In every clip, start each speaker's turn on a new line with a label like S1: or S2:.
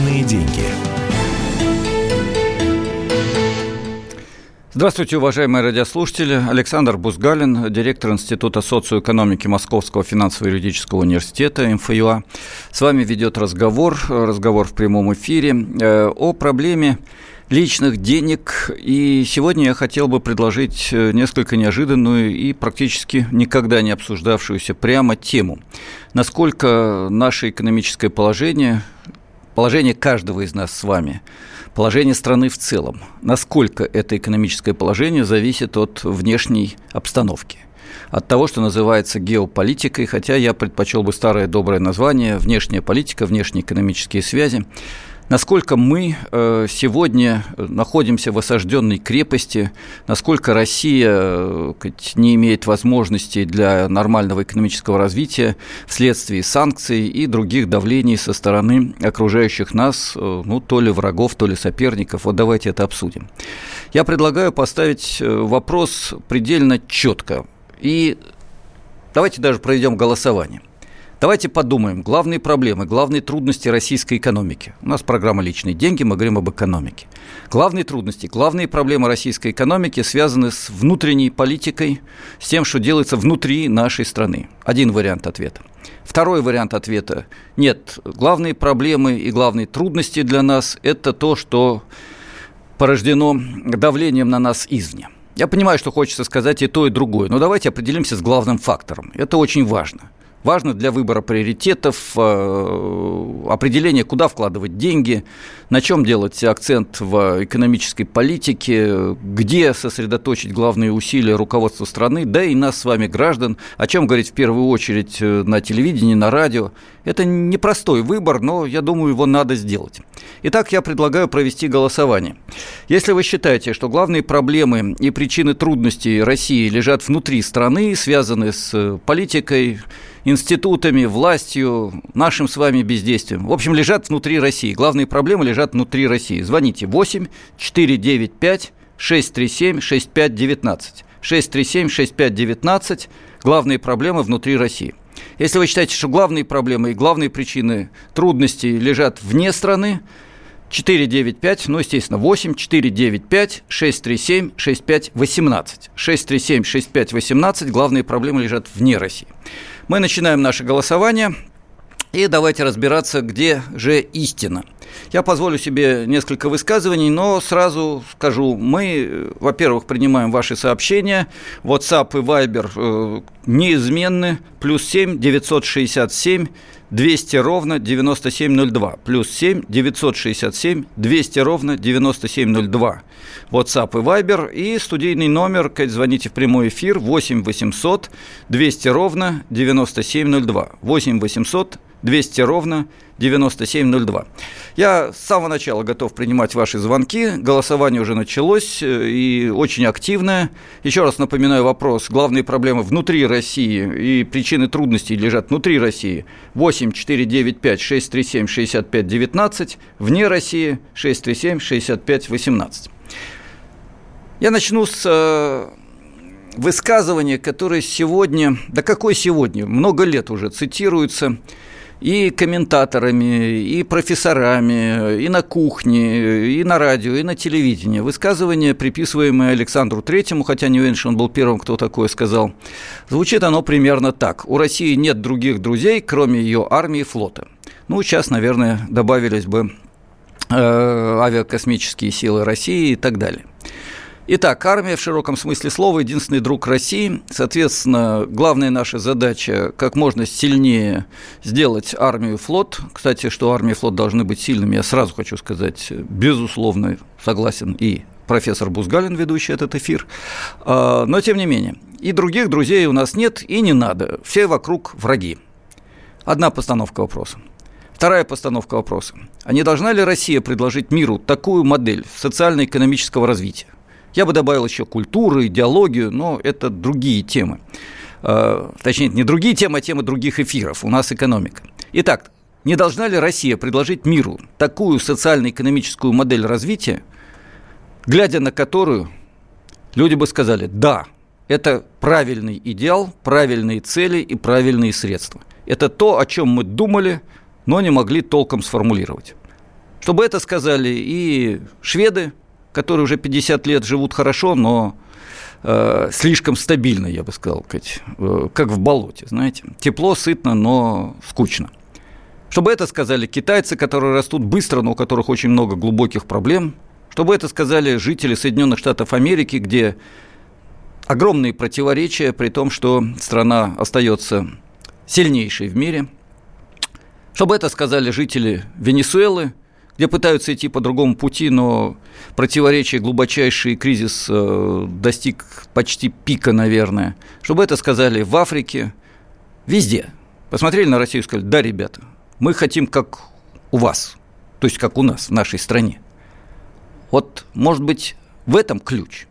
S1: Личные деньги.
S2: Здравствуйте, уважаемые радиослушатели. Александр Бузгалин, директор Института социоэкономики Московского финансово-юридического университета МФЮА. С вами ведет разговор, разговор в прямом эфире э, о проблеме личных денег. И сегодня я хотел бы предложить э, несколько неожиданную и практически никогда не обсуждавшуюся прямо тему. Насколько наше экономическое положение, положение каждого из нас с вами, положение страны в целом, насколько это экономическое положение зависит от внешней обстановки от того, что называется геополитикой, хотя я предпочел бы старое доброе название внешняя политика, внешние экономические связи насколько мы э, сегодня находимся в осажденной крепости, насколько Россия э, не имеет возможностей для нормального экономического развития вследствие санкций и других давлений со стороны окружающих нас, э, ну, то ли врагов, то ли соперников. Вот давайте это обсудим. Я предлагаю поставить вопрос предельно четко. И давайте даже проведем голосование. Давайте подумаем. Главные проблемы, главные трудности российской экономики. У нас программа «Личные деньги», мы говорим об экономике. Главные трудности, главные проблемы российской экономики связаны с внутренней политикой, с тем, что делается внутри нашей страны. Один вариант ответа. Второй вариант ответа – нет. Главные проблемы и главные трудности для нас – это то, что порождено давлением на нас извне. Я понимаю, что хочется сказать и то, и другое, но давайте определимся с главным фактором. Это очень важно – важно для выбора приоритетов, э, определения, куда вкладывать деньги, на чем делать акцент в экономической политике, где сосредоточить главные усилия руководства страны, да и нас с вами, граждан, о чем говорить в первую очередь э, на телевидении, на радио. Это непростой выбор, но я думаю, его надо сделать. Итак, я предлагаю провести голосование. Если вы считаете, что главные проблемы и причины трудностей России лежат внутри страны, связаны с э, политикой, институтами, властью, нашим с вами бездействием. В общем, лежат внутри России. Главные проблемы лежат внутри России. Звоните 8 495 637 6519. 637 6519. Главные проблемы внутри России. Если вы считаете, что главные проблемы и главные причины трудностей лежат вне страны, 495, ну, естественно, 8 495 637 6518. 637 6518. Главные проблемы лежат вне России. Мы начинаем наше голосование. И давайте разбираться, где же истина. Я позволю себе несколько высказываний, но сразу скажу, мы, во-первых, принимаем ваши сообщения, WhatsApp и Viber э, неизменны, плюс 7 967 200 ровно 9702. Плюс 7 967 200 ровно 9702. WhatsApp и Viber. И студийный номер, звоните в прямой эфир 8 800 200 ровно 9702. 8 800 200 ровно 9702. Я с самого начала готов принимать ваши звонки. Голосование уже началось э, и очень активное. Еще раз напоминаю вопрос. Главные проблемы внутри России и причины трудностей лежат внутри России. 8 495 637 65 19. Вне России 637 65 18. Я начну с э, высказывания, которое сегодня, да какой сегодня, много лет уже цитируется и комментаторами, и профессорами, и на кухне, и на радио, и на телевидении. Высказывание, приписываемое Александру Третьему, хотя не уверен, что он был первым, кто такое сказал, звучит оно примерно так. У России нет других друзей, кроме ее армии и флота. Ну, сейчас, наверное, добавились бы э, авиакосмические силы России и так далее. Итак, армия в широком смысле слова – единственный друг России. Соответственно, главная наша задача – как можно сильнее сделать армию и флот. Кстати, что армия и флот должны быть сильными, я сразу хочу сказать, безусловно, согласен и профессор Бузгалин, ведущий этот эфир. А, но, тем не менее, и других друзей у нас нет, и не надо. Все вокруг враги. Одна постановка вопроса. Вторая постановка вопроса. А не должна ли Россия предложить миру такую модель социально-экономического развития? Я бы добавил еще культуру, идеологию, но это другие темы. А, точнее, не другие темы, а темы других эфиров. У нас экономика. Итак, не должна ли Россия предложить миру такую социально-экономическую модель развития, глядя на которую люди бы сказали «да, это правильный идеал, правильные цели и правильные средства». Это то, о чем мы думали, но не могли толком сформулировать. Чтобы это сказали и шведы, которые уже 50 лет живут хорошо, но э, слишком стабильно, я бы сказал, Кать, э, как в болоте, знаете. Тепло, сытно, но скучно. Чтобы это сказали китайцы, которые растут быстро, но у которых очень много глубоких проблем. Чтобы это сказали жители Соединенных Штатов Америки, где огромные противоречия, при том, что страна остается сильнейшей в мире. Чтобы это сказали жители Венесуэлы, где пытаются идти по другому пути, но противоречия глубочайший кризис э, достиг почти пика, наверное. Чтобы это сказали в Африке, везде. Посмотрели на Россию и сказали, да, ребята, мы хотим как у вас, то есть как у нас, в нашей стране. Вот, может быть, в этом ключ.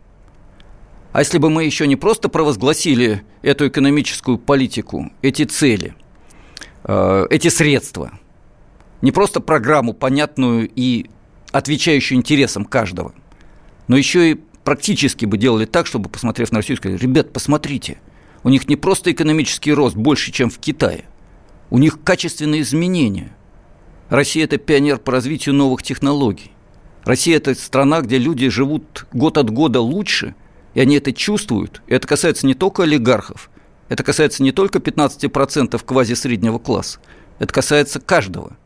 S2: А если бы мы еще не просто провозгласили эту экономическую политику, эти цели, э, эти средства, не просто программу, понятную и отвечающую интересам каждого, но еще и практически бы делали так, чтобы, посмотрев на Россию, сказали, ребят, посмотрите, у них не просто экономический рост больше, чем в Китае, у них качественные изменения. Россия – это пионер по развитию новых технологий. Россия – это страна, где люди живут год от года лучше, и они это чувствуют. И это касается не только олигархов, это касается не только 15% квази-среднего класса, это касается каждого.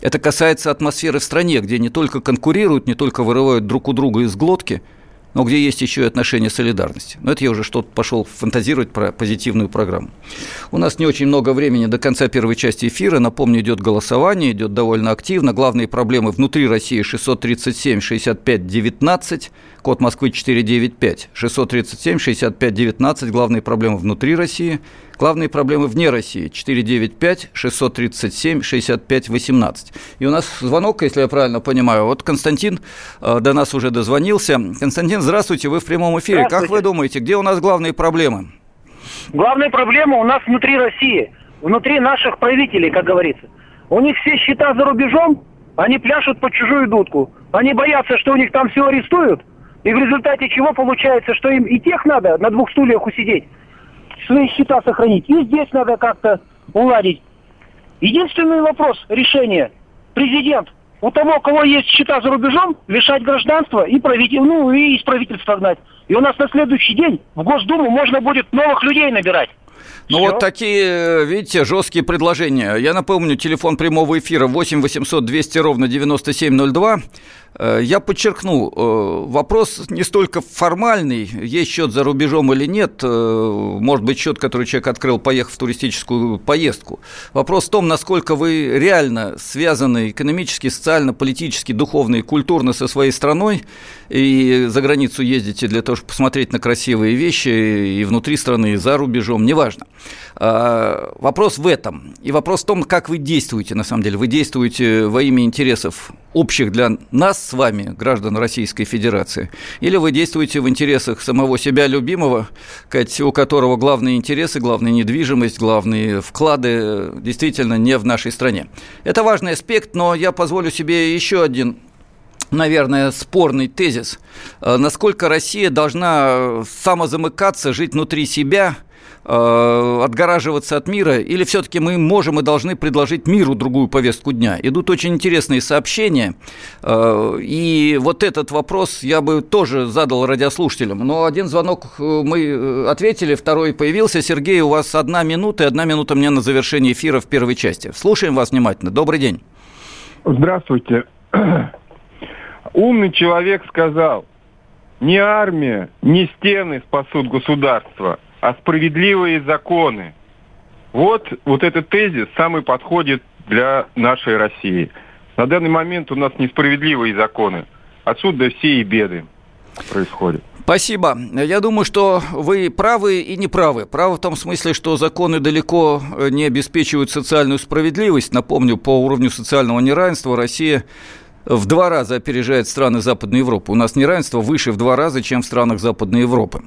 S2: Это касается атмосферы в стране, где не только конкурируют, не только вырывают друг у друга из глотки – но где есть еще и отношение солидарности. Но это я уже что-то пошел фантазировать про позитивную программу. У нас не очень много времени до конца первой части эфира. Напомню, идет голосование, идет довольно активно. Главные проблемы внутри России 637 65 19, код Москвы 495, 637 65 19, главные проблемы внутри России – Главные проблемы вне России 495 637 65 18. И у нас звонок, если я правильно понимаю. Вот Константин э, до нас уже дозвонился. Константин, здравствуйте, вы в прямом эфире. Как вы думаете, где у нас главные проблемы?
S1: Главная проблема у нас внутри России, внутри наших правителей, как говорится. У них все счета за рубежом, они пляшут под чужую дудку. Они боятся, что у них там все арестуют, и в результате чего получается, что им и тех надо на двух стульях усидеть, свои счета сохранить. И здесь надо как-то уладить. Единственный вопрос решения. Президент у того, у кого есть счета за рубежом, лишать гражданства и правитель, ну и из правительства гнать. И у нас на следующий день в Госдуму можно будет новых людей набирать.
S2: Ну вот такие, видите, жесткие предложения. Я напомню, телефон прямого эфира 8 800 200 ровно 9702. Э, я подчеркну, э, вопрос не столько формальный, есть счет за рубежом или нет, э, может быть, счет, который человек открыл, поехав в туристическую поездку. Вопрос в том, насколько вы реально связаны экономически, социально, политически, духовно и культурно со своей страной, и за границу ездите для того, чтобы посмотреть на красивые вещи и внутри страны, и за рубежом, неважно. Вопрос в этом. И вопрос в том, как вы действуете, на самом деле. Вы действуете во имя интересов общих для нас с вами, граждан Российской Федерации, или вы действуете в интересах самого себя любимого, у которого главные интересы, главная недвижимость, главные вклады действительно не в нашей стране. Это важный аспект, но я позволю себе еще один наверное, спорный тезис. Насколько Россия должна самозамыкаться, жить внутри себя Э, отгораживаться от мира, или все-таки мы можем и должны предложить миру другую повестку дня? Идут очень интересные сообщения, э, и вот этот вопрос я бы тоже задал радиослушателям. Но один звонок э, мы ответили, второй появился. Сергей, у вас одна минута, и одна минута мне на завершение эфира в первой части. Слушаем вас внимательно. Добрый день.
S3: Здравствуйте. Умный человек сказал, не армия, не стены спасут государство, а справедливые законы. Вот, вот этот тезис самый подходит для нашей России. На данный момент у нас несправедливые законы. Отсюда все и беды происходят.
S2: Спасибо. Я думаю, что вы правы и не правы. Правы в том смысле, что законы далеко не обеспечивают социальную справедливость. Напомню, по уровню социального неравенства Россия в два раза опережает страны Западной Европы. У нас неравенство выше в два раза, чем в странах Западной Европы.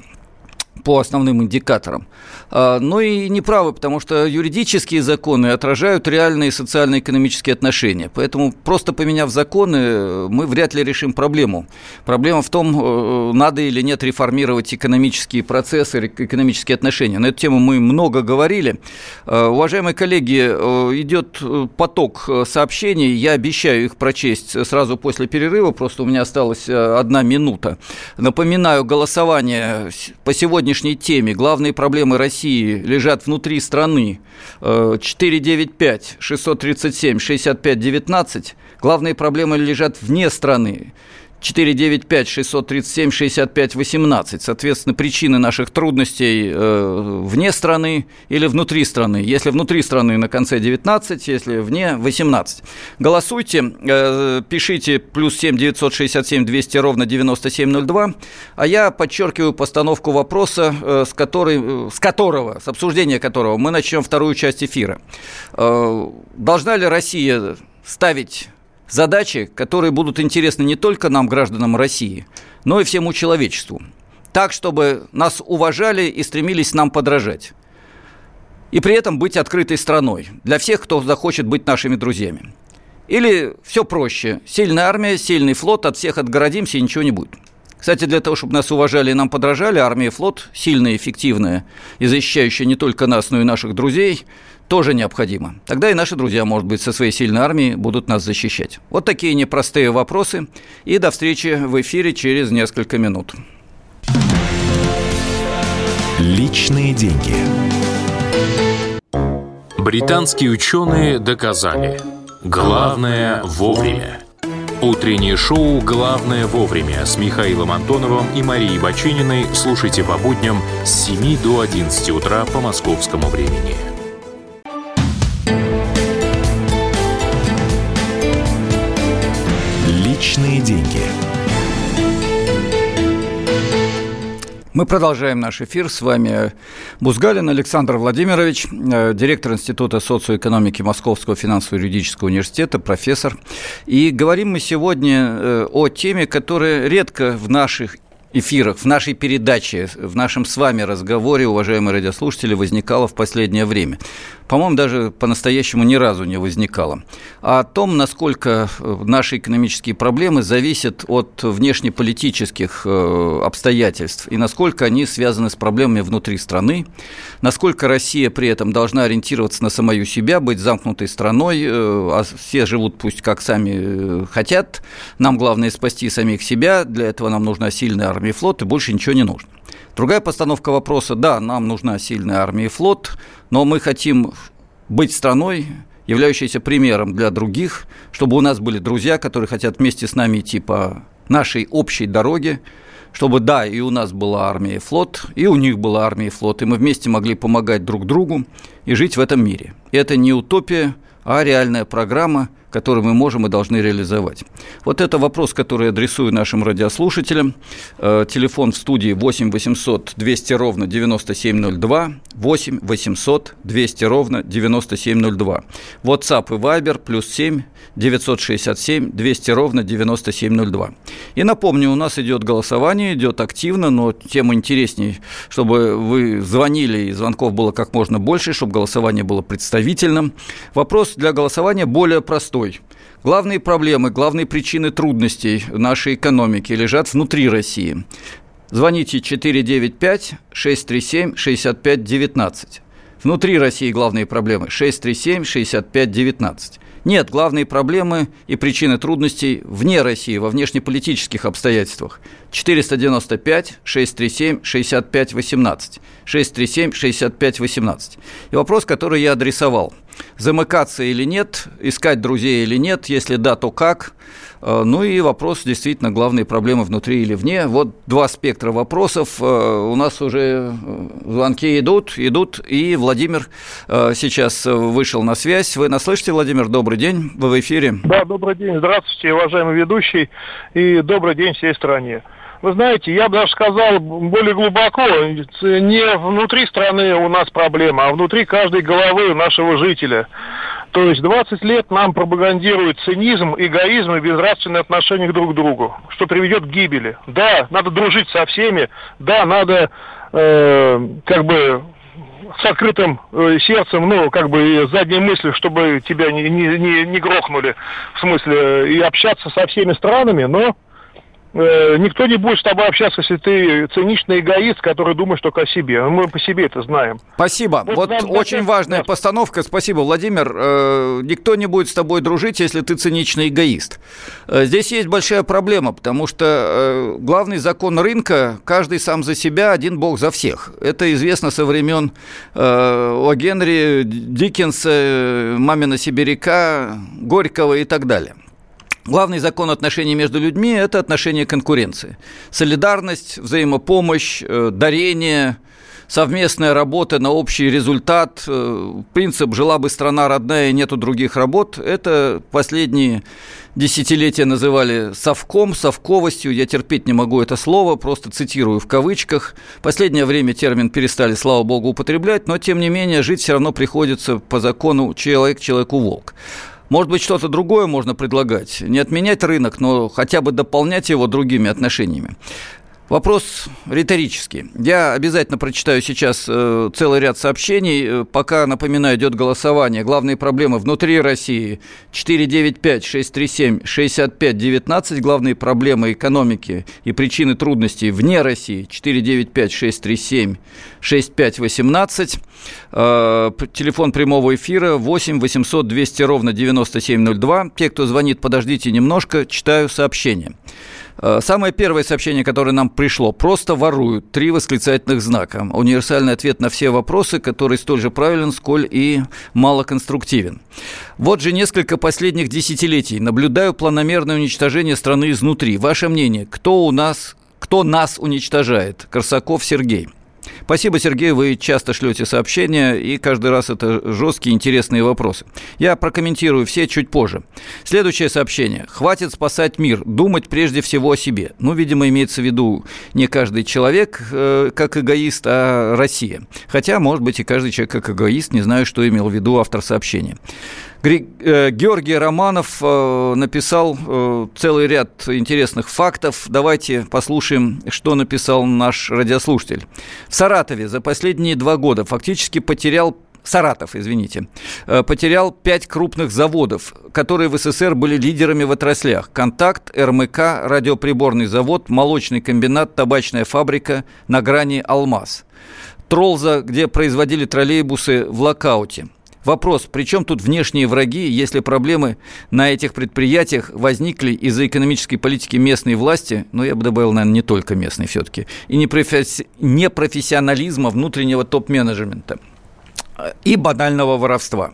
S2: По основным индикаторам. А, но и неправы, потому что юридические законы отражают реальные социально-экономические отношения. Поэтому просто поменяв законы, мы вряд ли решим проблему. Проблема в том, э, надо или нет реформировать экономические процессы, экономические отношения. На эту тему мы много говорили. А, уважаемые коллеги, э, идет поток сообщений. Я обещаю их прочесть сразу после перерыва. Просто у меня осталась э, одна минута. Напоминаю, голосование по сегодняшней теме. Главные проблемы России лежат внутри страны. 495 637 65 19. Главные проблемы лежат вне страны. 495-637-65-18. Соответственно, причины наших трудностей э, вне страны или внутри страны. Если внутри страны на конце 19, если вне 18. Голосуйте, э, пишите плюс 7 967 200 ровно 9702. А я подчеркиваю постановку вопроса, э, с, которой, э, с которого, с обсуждения которого мы начнем вторую часть эфира. Э, должна ли Россия ставить задачи, которые будут интересны не только нам, гражданам России, но и всему человечеству. Так, чтобы нас уважали и стремились нам подражать. И при этом быть открытой страной для всех, кто захочет быть нашими друзьями. Или все проще. Сильная армия, сильный флот, от всех отгородимся и ничего не будет. Кстати, для того, чтобы нас уважали и нам подражали, армия и флот, сильная, эффективная и защищающая не только нас, но и наших друзей, тоже необходимо. Тогда и наши друзья, может быть, со своей сильной армией будут нас защищать. Вот такие непростые вопросы. И до встречи в эфире через несколько минут.
S4: Личные деньги. Британские ученые доказали. Главное вовремя. Утреннее шоу «Главное вовремя» с Михаилом Антоновым и Марией Бачининой слушайте по будням с 7 до 11 утра по московскому времени. Личные деньги.
S2: Мы продолжаем наш эфир. С вами Бузгалин Александр Владимирович, э, директор Института социоэкономики Московского финансово-юридического университета, профессор. И говорим мы сегодня э, о теме, которая редко в наших эфирах, в нашей передаче, в нашем с вами разговоре, уважаемые радиослушатели, возникала в последнее время по-моему, даже по-настоящему ни разу не возникало. А о том, насколько э, наши экономические проблемы зависят от внешнеполитических э, обстоятельств и насколько они связаны с проблемами внутри страны, насколько Россия при этом должна ориентироваться на самую себя, быть замкнутой страной, э, а все живут пусть как сами хотят, нам главное спасти самих себя, для этого нам нужна сильная армия и флот, и больше ничего не нужно. Другая постановка вопроса, да, нам нужна сильная армия и флот, но мы хотим быть страной, являющейся примером для других, чтобы у нас были друзья, которые хотят вместе с нами идти по нашей общей дороге, чтобы, да, и у нас была армия и флот, и у них была армия и флот, и мы вместе могли помогать друг другу и жить в этом мире. И это не утопия, а реальная программа, которую мы можем и должны реализовать. Вот это вопрос, который я адресую нашим радиослушателям. Э, телефон в студии 8 800 200 ровно 9702, 8 800 200 ровно 9702. WhatsApp и Viber плюс 7 967 200 ровно 9702. И напомню, у нас идет голосование, идет активно, но тем интереснее, чтобы вы звонили, и звонков было как можно больше, чтобы голосование было представительным. Вопрос для голосования более простой. Главные проблемы, главные причины трудностей нашей экономики лежат внутри России. Звоните 495-637-6519. Внутри России главные проблемы 637-6519. Нет, главные проблемы и причины трудностей вне России, во внешнеполитических обстоятельствах. 495-637-6518. 637-6518. И вопрос, который я адресовал. Замыкаться или нет, искать друзей или нет, если да, то как – ну и вопрос действительно главные проблемы внутри или вне. Вот два спектра вопросов. Э, у нас уже э, звонки идут, идут. И Владимир сейчас вышел на связь. Вы нас слышите, Владимир? Добрый день. Вы в эфире.
S5: Да, добрый день. Здравствуйте, уважаемый ведущий. И добрый день всей стране. Вы знаете, я бы даже сказал более глубоко, не внутри страны у нас проблема, а внутри каждой головы нашего жителя. То есть 20 лет нам пропагандируют цинизм, эгоизм и безнравственное отношение друг к другу, что приведет к гибели. Да, надо дружить со всеми, да, надо э, как бы с открытым э, сердцем, ну, как бы и задней мыслью, чтобы тебя не, не, не, не грохнули, в смысле, и общаться со всеми странами, но никто не будет с тобой общаться, если ты циничный эгоист, который думаешь только о себе. Мы по себе это знаем.
S2: Спасибо. Вот, вот очень зачем... важная постановка. Спасибо, Владимир. Э, никто не будет с тобой дружить, если ты циничный эгоист. Э, здесь есть большая проблема, потому что главный закон рынка – каждый сам за себя, один бог за всех. Это известно со времен О. Генри, Диккенса, Мамина Сибиряка, Горького и так далее. Главный закон отношений между людьми – это отношение конкуренции. Солидарность, взаимопомощь, э, дарение, совместная работа на общий результат, э, принцип «жила бы страна родная, нету других работ» – это последние десятилетия называли совком, совковостью. Я терпеть не могу это слово, просто цитирую в кавычках. Последнее время термин перестали, слава богу, употреблять, но, тем не менее, жить все равно приходится по закону «человек человеку волк». Может быть, что-то другое можно предлагать. Не отменять рынок, но хотя бы дополнять его другими отношениями. Вопрос риторический. Я обязательно прочитаю сейчас э, целый ряд сообщений. Э, пока, напоминаю, идет голосование. Главные проблемы внутри России 495-637-6519. Главные проблемы экономики и причины трудностей вне России 495-637-6518. Э, телефон прямого эфира 8 800 200 ровно 9702. Те, кто звонит, подождите немножко, читаю сообщение. Э, самое первое сообщение, которое нам пришло, просто воруют. Три восклицательных знака. Универсальный ответ на все вопросы, который столь же правилен, сколь и малоконструктивен. Вот же несколько последних десятилетий. Наблюдаю планомерное уничтожение страны изнутри. Ваше мнение, кто у нас, кто нас уничтожает? Корсаков Сергей. Спасибо, Сергей, вы часто шлете сообщения, и каждый раз это жесткие, интересные вопросы. Я прокомментирую все чуть позже. Следующее сообщение. Хватит спасать мир, думать прежде всего о себе. Ну, видимо, имеется в виду не каждый человек э, как эгоист, а Россия. Хотя, может быть, и каждый человек как эгоист, не знаю, что имел в виду автор сообщения. Э, Георгий Романов э, написал э, целый ряд интересных фактов. Давайте послушаем, что написал наш радиослушатель. В Саратове за последние два года фактически потерял Саратов, извините, потерял пять крупных заводов, которые в СССР были лидерами в отраслях. Контакт, РМК, радиоприборный завод, молочный комбинат, табачная фабрика на грани «Алмаз». Тролза, где производили троллейбусы в локауте – Вопрос, при чем тут внешние враги, если проблемы на этих предприятиях возникли из-за экономической политики местной власти, ну, я бы добавил, наверное, не только местной все-таки, и непрофесси... непрофессионализма внутреннего топ-менеджмента и банального воровства.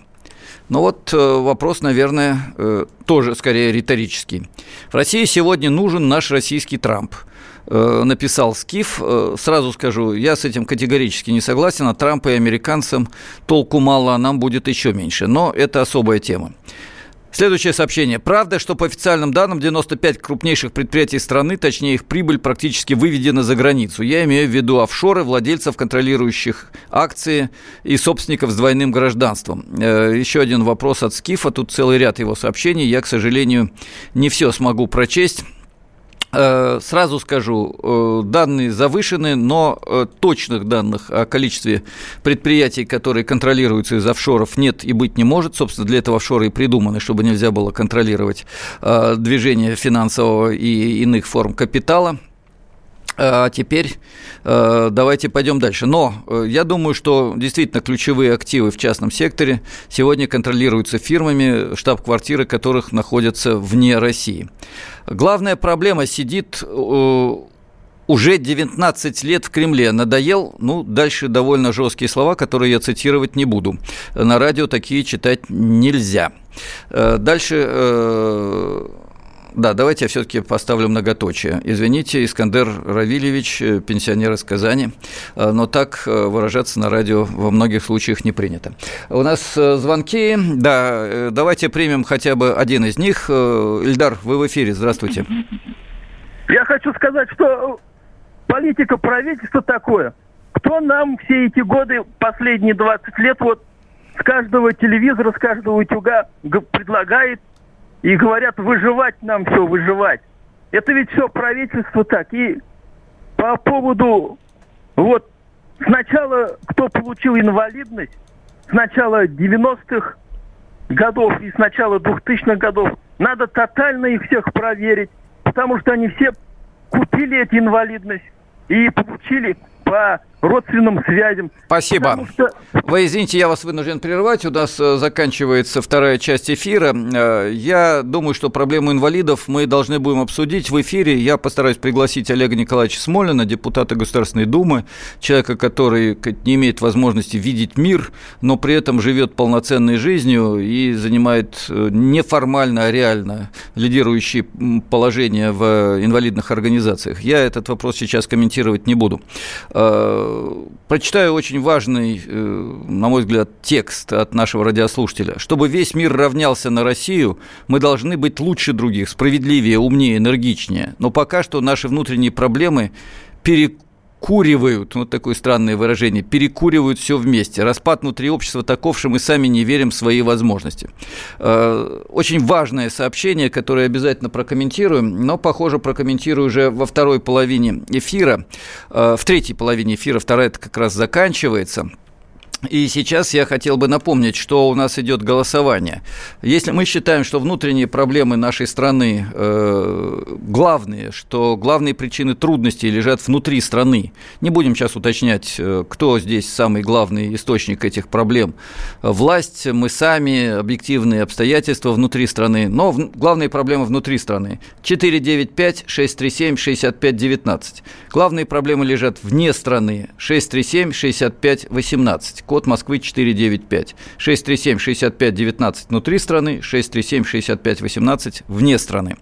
S2: Но вот э, вопрос, наверное, э, тоже скорее риторический. В России сегодня нужен наш российский Трамп – Э, написал Скиф. Э, сразу скажу, я с этим категорически не согласен. От Трампа и американцам толку мало, а нам будет еще меньше. Но это особая тема. Следующее сообщение. Правда, что по официальным данным 95 крупнейших предприятий страны, точнее их прибыль, практически выведена за границу. Я имею в виду офшоры, владельцев, контролирующих акции и собственников с двойным гражданством. Э, еще один вопрос от Скифа. Тут целый ряд его сообщений. Я, к сожалению, не все смогу прочесть. Э, сразу скажу, э, данные завышены, но э, точных данных о количестве предприятий, которые контролируются из офшоров, нет и быть не может. Собственно, для этого офшоры и придуманы, чтобы нельзя было контролировать движение финансового и иных форм капитала. А теперь э, давайте пойдем дальше. Но э, я думаю, что действительно ключевые активы в частном секторе сегодня контролируются фирмами, штаб-квартиры которых находятся вне России. Главная проблема сидит э, уже 19 лет в Кремле. Надоел? Ну, дальше довольно жесткие слова, которые я цитировать не буду. На радио такие читать нельзя. Дальше да, давайте я все-таки поставлю многоточие. Извините, Искандер Равильевич, э, пенсионер из Казани, э, но так э, выражаться на радио во многих случаях не принято. У нас звонки, да, давайте примем хотя бы один из них. Ильдар, вы в эфире, здравствуйте.
S1: Я хочу сказать, что политика правительства такое. Кто нам все эти годы, последние 20 лет, вот
S6: с каждого телевизора, с каждого утюга предлагает и говорят, выживать нам все, выживать. Это ведь все правительство так. И по поводу, вот, сначала, кто получил инвалидность, с начала 90-х годов и с начала 2000-х годов, надо тотально их всех проверить, потому что они все купили эту инвалидность и получили по родственным связям.
S2: Спасибо. Что... Вы извините, я вас вынужден прервать. У нас э, заканчивается вторая часть эфира. Э, я думаю, что проблему инвалидов мы должны будем обсудить в эфире. Я постараюсь пригласить Олега Николаевича Смолина, депутата Государственной Думы, человека, который не имеет возможности видеть мир, но при этом живет полноценной жизнью и занимает э, неформально, а реально лидирующее положение в инвалидных организациях. Я этот вопрос сейчас комментировать не буду прочитаю очень важный, э, на мой взгляд, текст от нашего радиослушателя. Чтобы весь мир равнялся на Россию, мы должны быть лучше других, справедливее, умнее, энергичнее. Но пока что наши внутренние проблемы перекрывают перекуривают, вот такое странное выражение, перекуривают все вместе. Распад внутри общества таков, что мы сами не верим в свои возможности. Э, очень важное сообщение, которое обязательно прокомментируем, но, похоже, прокомментирую уже во второй половине эфира. Э, в третьей половине эфира, вторая как раз заканчивается – и сейчас я хотел бы напомнить, что у нас идет голосование. Если мы считаем, что внутренние проблемы нашей страны э, главные, что главные причины трудностей лежат внутри страны, не будем сейчас уточнять, э, кто здесь самый главный источник этих проблем. Власть, мы сами, объективные обстоятельства внутри страны, но в, главные проблемы внутри страны. 495-637-6519. Главные проблемы лежат вне страны. 637-6518 код Москвы 495. 637-65-19 внутри страны, 637-65-18 вне страны.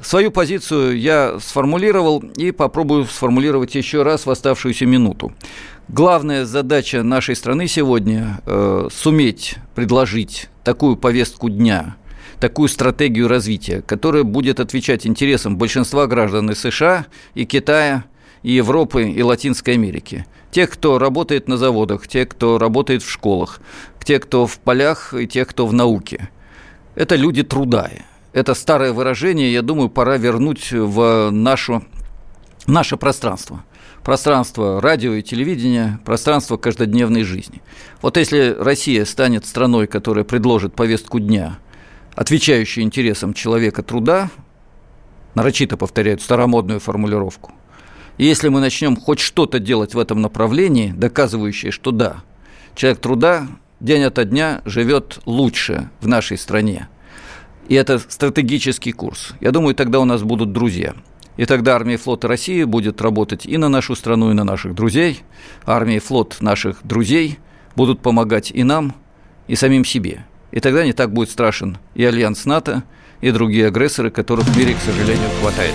S2: Свою позицию я сформулировал и попробую сформулировать еще раз в оставшуюся минуту. Главная задача нашей страны сегодня э, суметь предложить такую повестку дня, такую стратегию развития, которая будет отвечать интересам большинства граждан и США, и Китая, и Европы, и Латинской Америки – тех, кто работает на заводах, тех, кто работает в школах, те, кто в полях и тех, кто в науке. Это люди труда. Это старое выражение, я думаю, пора вернуть в нашу, наше пространство. Пространство радио и телевидения, пространство каждодневной жизни. Вот если Россия станет страной, которая предложит повестку дня, отвечающую интересам человека труда, нарочито повторяют старомодную формулировку, если мы начнем хоть что-то делать в этом направлении, доказывающее, что да, человек труда день ото дня живет лучше в нашей стране, и это стратегический курс, я думаю, тогда у нас будут друзья. И тогда армия и флот России будет работать и на нашу страну, и на наших друзей. Армия и флот наших друзей будут помогать и нам, и самим себе. И тогда не так будет страшен и альянс НАТО, и другие агрессоры, которых в мире, к сожалению, хватает.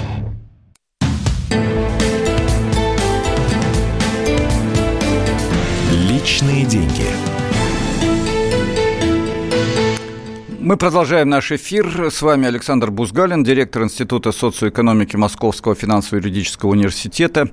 S4: Деньги.
S2: Мы продолжаем наш эфир. С вами Александр Бузгалин, директор Института социоэкономики Московского финансово-юридического университета.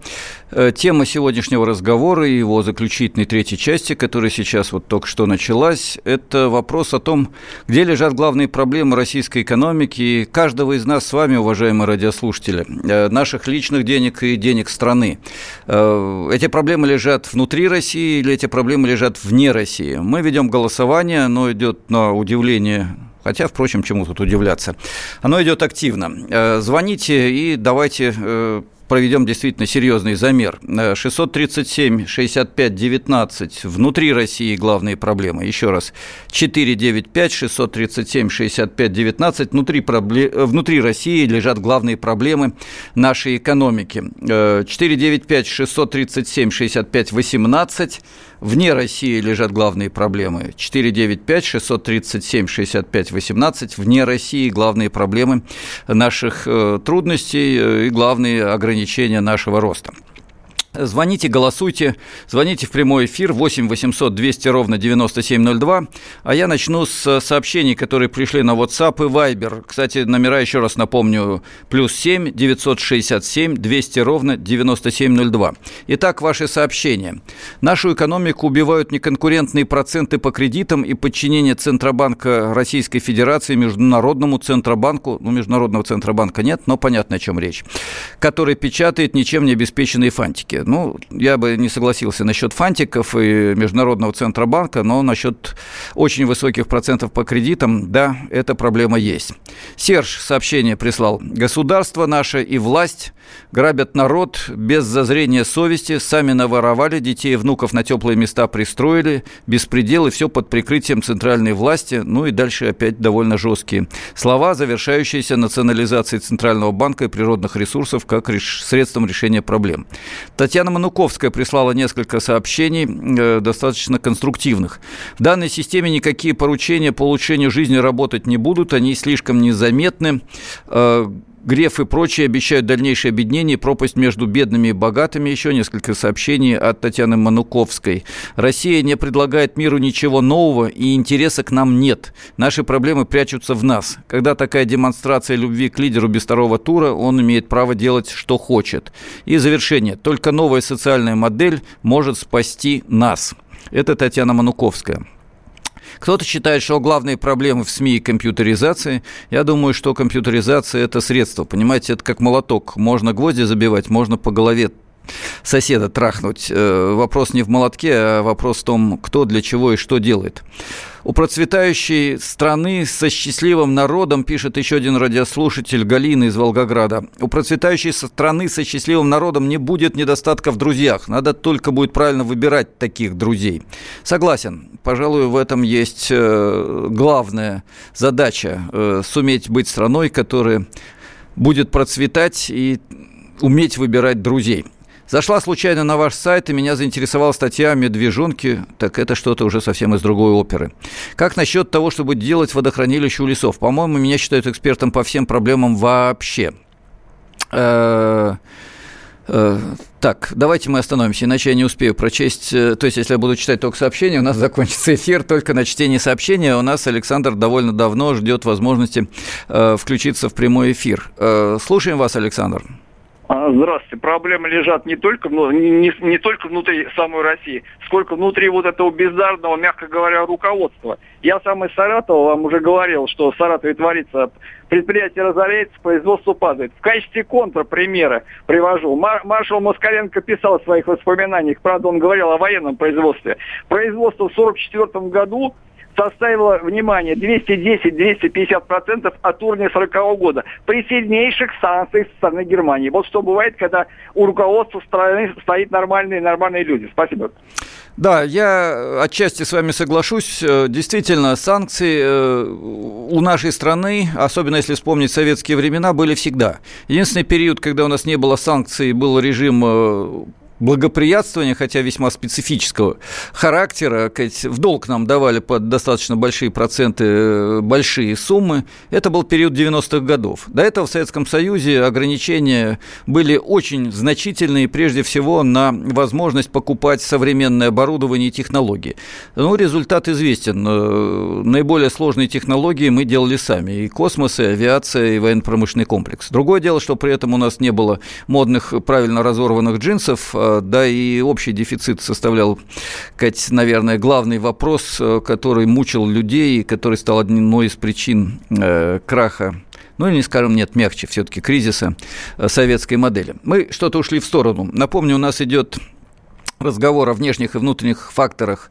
S2: Э, тема сегодняшнего разговора и его заключительной третьей части, которая сейчас вот только что началась, это вопрос о том, где лежат главные проблемы российской экономики и каждого из нас с вами, уважаемые радиослушатели, э, наших личных денег и денег страны. Э, эти проблемы лежат внутри России или эти проблемы лежат вне России? Мы ведем голосование, оно идет на удивление Хотя, впрочем, чему тут удивляться. Оно идет активно. Э, звоните и давайте э, проведем действительно серьезный замер. 637 65 19 внутри России главные проблемы. Еще раз. 495 637 65 19 внутри, пробле... внутри России лежат главные проблемы нашей экономики. 495 637 65 18 Вне России лежат главные проблемы. 495-637-65-18. Вне России главные проблемы наших э, трудностей э, и главные ограничения нашего роста. Звоните, голосуйте, звоните в прямой эфир 8 800 200 ровно 9702. А я начну с сообщений, которые пришли на WhatsApp и Viber. Кстати, номера еще раз напомню. Плюс 7 967 200 ровно 9702. Итак, ваши сообщения. Нашу экономику убивают неконкурентные проценты по кредитам и подчинение Центробанка Российской Федерации Международному Центробанку. Ну, Международного Центробанка нет, но понятно, о чем речь. Который печатает ничем не обеспеченные фантики. Ну, я бы не согласился насчет фантиков и Международного Центробанка, но насчет очень высоких процентов по кредитам, да, эта проблема есть. Серж сообщение прислал. Государство наше и власть грабят народ без зазрения совести, сами наворовали, детей и внуков на теплые места пристроили, беспредел и все под прикрытием центральной власти, ну и дальше опять довольно жесткие слова, завершающиеся национализацией Центрального банка и природных ресурсов как реш... средством решения проблем. Татьяна Мануковская прислала несколько сообщений, э, достаточно конструктивных. В данной системе никакие поручения по улучшению жизни работать не будут, они слишком незаметны. Греф и прочие обещают дальнейшее объединение, пропасть между бедными и богатыми. Еще несколько сообщений от Татьяны Мануковской. Россия не предлагает миру ничего нового, и интереса к нам нет. Наши проблемы прячутся в нас. Когда такая демонстрация любви к лидеру без второго тура, он имеет право делать, что хочет. И завершение. Только новая социальная модель может спасти нас. Это Татьяна Мануковская. Кто-то считает, что главные проблемы в СМИ и компьютеризации. Я думаю, что компьютеризация – это средство. Понимаете, это как молоток. Можно гвозди забивать, можно по голове соседа трахнуть. Э, вопрос не в молотке, а вопрос в том, кто для чего и что делает. У процветающей страны со счастливым народом, пишет еще один радиослушатель Галина из Волгограда, у процветающей страны со счастливым народом не будет недостатка в друзьях. Надо только будет правильно выбирать таких друзей. Согласен. Пожалуй, в этом есть э, главная задача э, суметь быть страной, которая будет процветать и уметь выбирать друзей. Зашла случайно на ваш сайт, и меня заинтересовала статья о медвежонке. Так это что-то уже совсем из другой оперы. Как насчет того, чтобы делать водохранилище у лесов? По-моему, меня считают экспертом по всем проблемам вообще. Э, э, так, давайте мы остановимся, иначе я не успею прочесть. Э, то есть, если я буду читать только сообщения, у нас закончится эфир только на чтении сообщения. У нас Александр довольно давно ждет возможности включиться в прямой эфир. Слушаем вас, Александр.
S7: А, здравствуйте. Проблемы лежат не только, не, не, не только внутри самой России, сколько внутри вот этого бездарного, мягко говоря, руководства. Я сам из Саратова вам уже говорил, что в Саратове творится, предприятие разоряется, производство падает. В качестве контрпримера привожу. Мар- маршал Москаленко писал в своих воспоминаниях, правда, он говорил о военном производстве. Производство в 1944 году составила, внимание, 210-250% от уровня 40 года при сильнейших санкциях со стороны Германии. Вот что бывает, когда у руководства страны стоит нормальные, нормальные люди. Спасибо.
S2: Да, я отчасти с вами соглашусь. Э, действительно, санкции э, у нашей страны, особенно если вспомнить советские времена, были всегда. Единственный период, когда у нас не было санкций, был режим э, благоприятствования, хотя весьма специфического характера, в долг нам давали под достаточно большие проценты э, большие суммы. Это был период 90-х годов. До этого в Советском Союзе ограничения были очень значительные, прежде всего на возможность покупать современное оборудование и технологии. Ну, результат известен. Э, наиболее сложные технологии мы делали сами. И космос, и авиация, и военно-промышленный комплекс. Другое дело, что при этом у нас не было модных, правильно разорванных джинсов, а да и общий дефицит составлял, наверное, главный вопрос, э, который мучил людей который стал одной из причин э, краха ну или, скажем, нет, мягче все-таки кризиса э, советской модели. Мы что-то ушли в сторону. Напомню, у нас идет разговор о внешних и внутренних факторах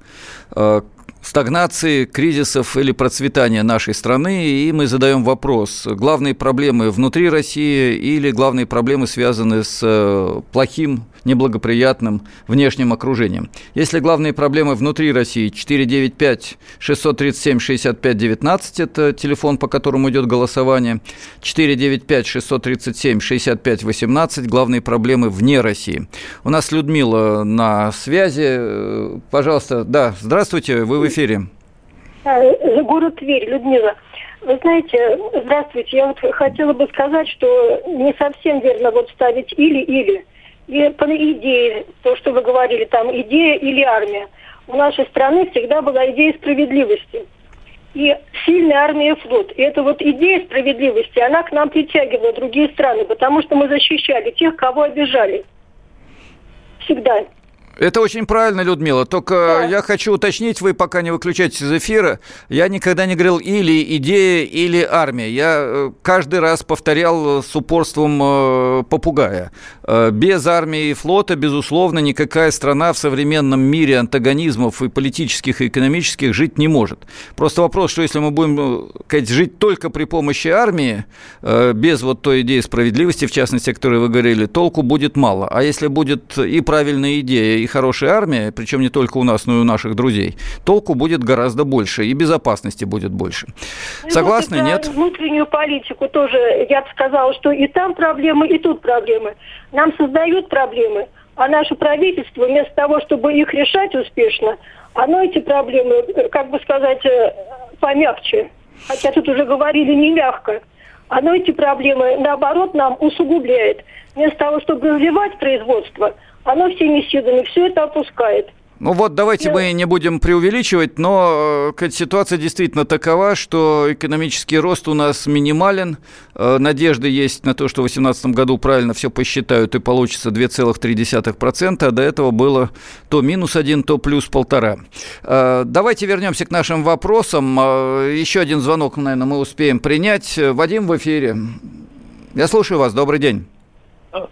S2: стагнации, кризисов или процветания нашей страны, и мы задаем вопрос, главные проблемы внутри России или главные проблемы связаны с плохим неблагоприятным внешним окружением. Если главные проблемы внутри России 495 637 65 19 это телефон, по которому идет голосование, 495 637 65 18 главные проблемы вне России. У нас Людмила на связи. Пожалуйста, да, здравствуйте, вы в эфире.
S8: А, город Тверь, Людмила. Вы знаете, здравствуйте, я вот хотела бы сказать, что не совсем верно вот ставить или-или. И по идее, то, что вы говорили, там идея или армия. У нашей страны всегда была идея справедливости. И сильная армия и флот. И эта вот идея справедливости, она к нам притягивала другие страны, потому что мы защищали тех, кого обижали. Всегда.
S2: Это очень правильно, Людмила. Только да. я хочу уточнить, вы пока не выключаетесь из эфира. Я никогда не говорил или идея, или армия. Я э, каждый раз повторял с упорством э, попугая. Э, без армии и флота, безусловно, никакая страна в современном мире антагонизмов и политических, и экономических жить не может. Просто вопрос, что если мы будем сказать, жить только при помощи армии, без вот той идеи справедливости, в частности, о которой вы говорили, толку будет мало. А если будет и правильная идея, и хорошая армия, причем не только у нас, но и у наших друзей, толку будет гораздо больше, и безопасности будет больше. Ну, Согласны, нет?
S8: Внутреннюю политику тоже, я бы сказала, что и там проблемы, и тут проблемы. Нам создают проблемы, а наше правительство вместо того, чтобы их решать успешно, оно эти проблемы, как бы сказать, э, помягче. Хотя тут уже говорили не мягко. Оно эти проблемы, наоборот, нам усугубляет. Вместо того, чтобы развивать производство – оно всеми силами все это опускает.
S2: Ну вот, давайте мы не будем преувеличивать, но э, ситуация действительно такова, что экономический рост у нас минимален. Э, надежды есть на то, что в 2018 году правильно все посчитают и получится 2,3%, а до этого было то минус 1, то плюс полтора. Э, давайте вернемся к нашим вопросам. Еще один звонок, наверное, мы успеем принять. Вадим в эфире. Я слушаю вас. Добрый день.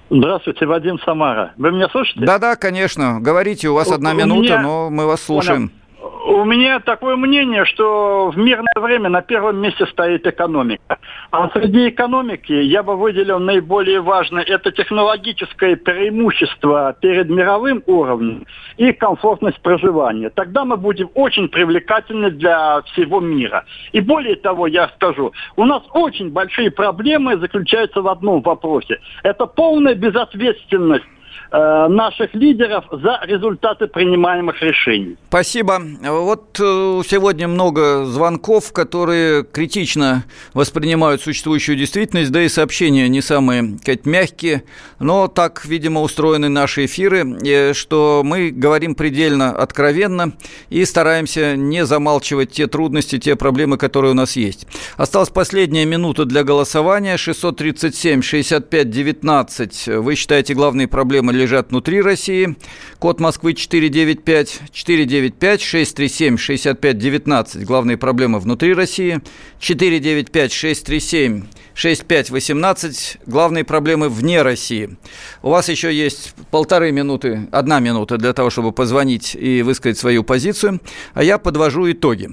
S9: Здравствуйте, Вадим Самара. Вы меня слушаете?
S2: Да-да, конечно. Говорите, у вас одна у минута, меня... но мы вас слушаем. Понял.
S9: У меня такое мнение, что в мирное время на первом месте стоит экономика. А среди экономики я бы выделил наиболее важное это технологическое преимущество перед мировым уровнем и комфортность проживания. Тогда мы будем очень привлекательны для всего мира. И более того, я скажу, у нас очень большие проблемы заключаются в одном вопросе. Это полная безответственность Э, наших лидеров за результаты принимаемых решений.
S2: Спасибо. Вот э, сегодня много звонков, которые критично воспринимают существующую действительность, да и сообщения не самые, сказать, мягкие, но так, видимо, устроены наши эфиры, что мы говорим предельно откровенно и стараемся не замалчивать те трудности, те проблемы, которые у нас есть. Осталась последняя минута для голосования. 637 65 19. Вы считаете главные проблемы лежат внутри России. Код Москвы 495, 495 637 65 19. Главные проблемы внутри России. 495 637 65 18. Главные проблемы вне России. У вас еще есть полторы минуты, одна минута для того, чтобы позвонить и высказать свою позицию. А я подвожу итоги.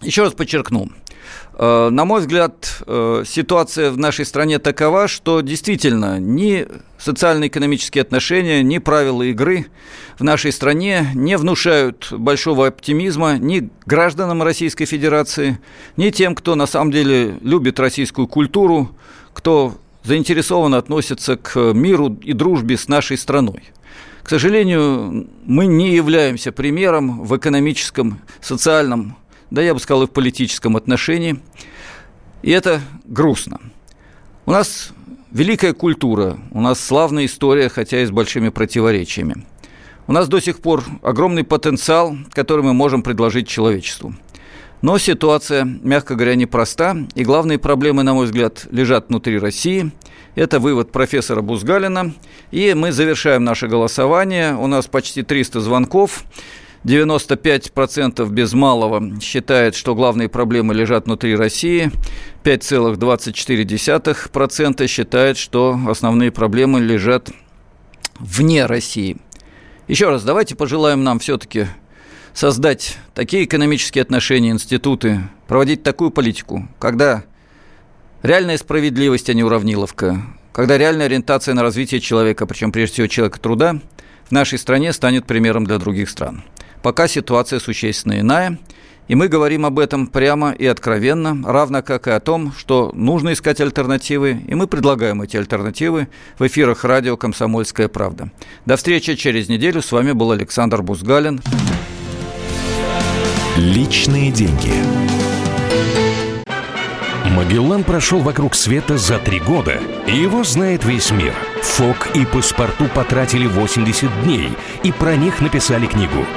S2: Еще раз подчеркну. Э, на мой взгляд, э, ситуация в нашей стране такова, что действительно ни социально-экономические отношения, ни правила игры в нашей стране не внушают большого оптимизма ни гражданам Российской Федерации, ни тем, кто на самом деле любит российскую культуру, кто заинтересованно относится к миру и дружбе с нашей страной. К сожалению, мы не являемся примером в экономическом, социальном да я бы сказал и в политическом отношении. И это грустно. У нас великая культура, у нас славная история, хотя и с большими противоречиями. У нас до сих пор огромный потенциал, который мы можем предложить человечеству. Но ситуация, мягко говоря, непроста, и главные проблемы, на мой взгляд, лежат внутри России. Это вывод профессора Бузгалина. И мы завершаем наше голосование. У нас почти 300 звонков. 95% без малого считает, что главные проблемы лежат внутри России. 5,24% считает, что основные проблемы лежат вне России. Еще раз, давайте пожелаем нам все-таки создать такие экономические отношения, институты, проводить такую политику, когда Реальная справедливость, а не уравниловка. Когда реальная ориентация на развитие человека, причем прежде всего человека труда, в нашей стране станет примером для других стран. Пока ситуация существенно иная, и мы говорим об этом прямо и откровенно, равно как и о том, что нужно искать альтернативы, и мы предлагаем эти альтернативы в эфирах радио «Комсомольская правда». До встречи через неделю. С вами был Александр Бузгалин.
S10: Личные деньги. Магеллан прошел вокруг света за три года, его знает весь мир. Фок и паспорту потратили 80 дней, и про них написали книгу –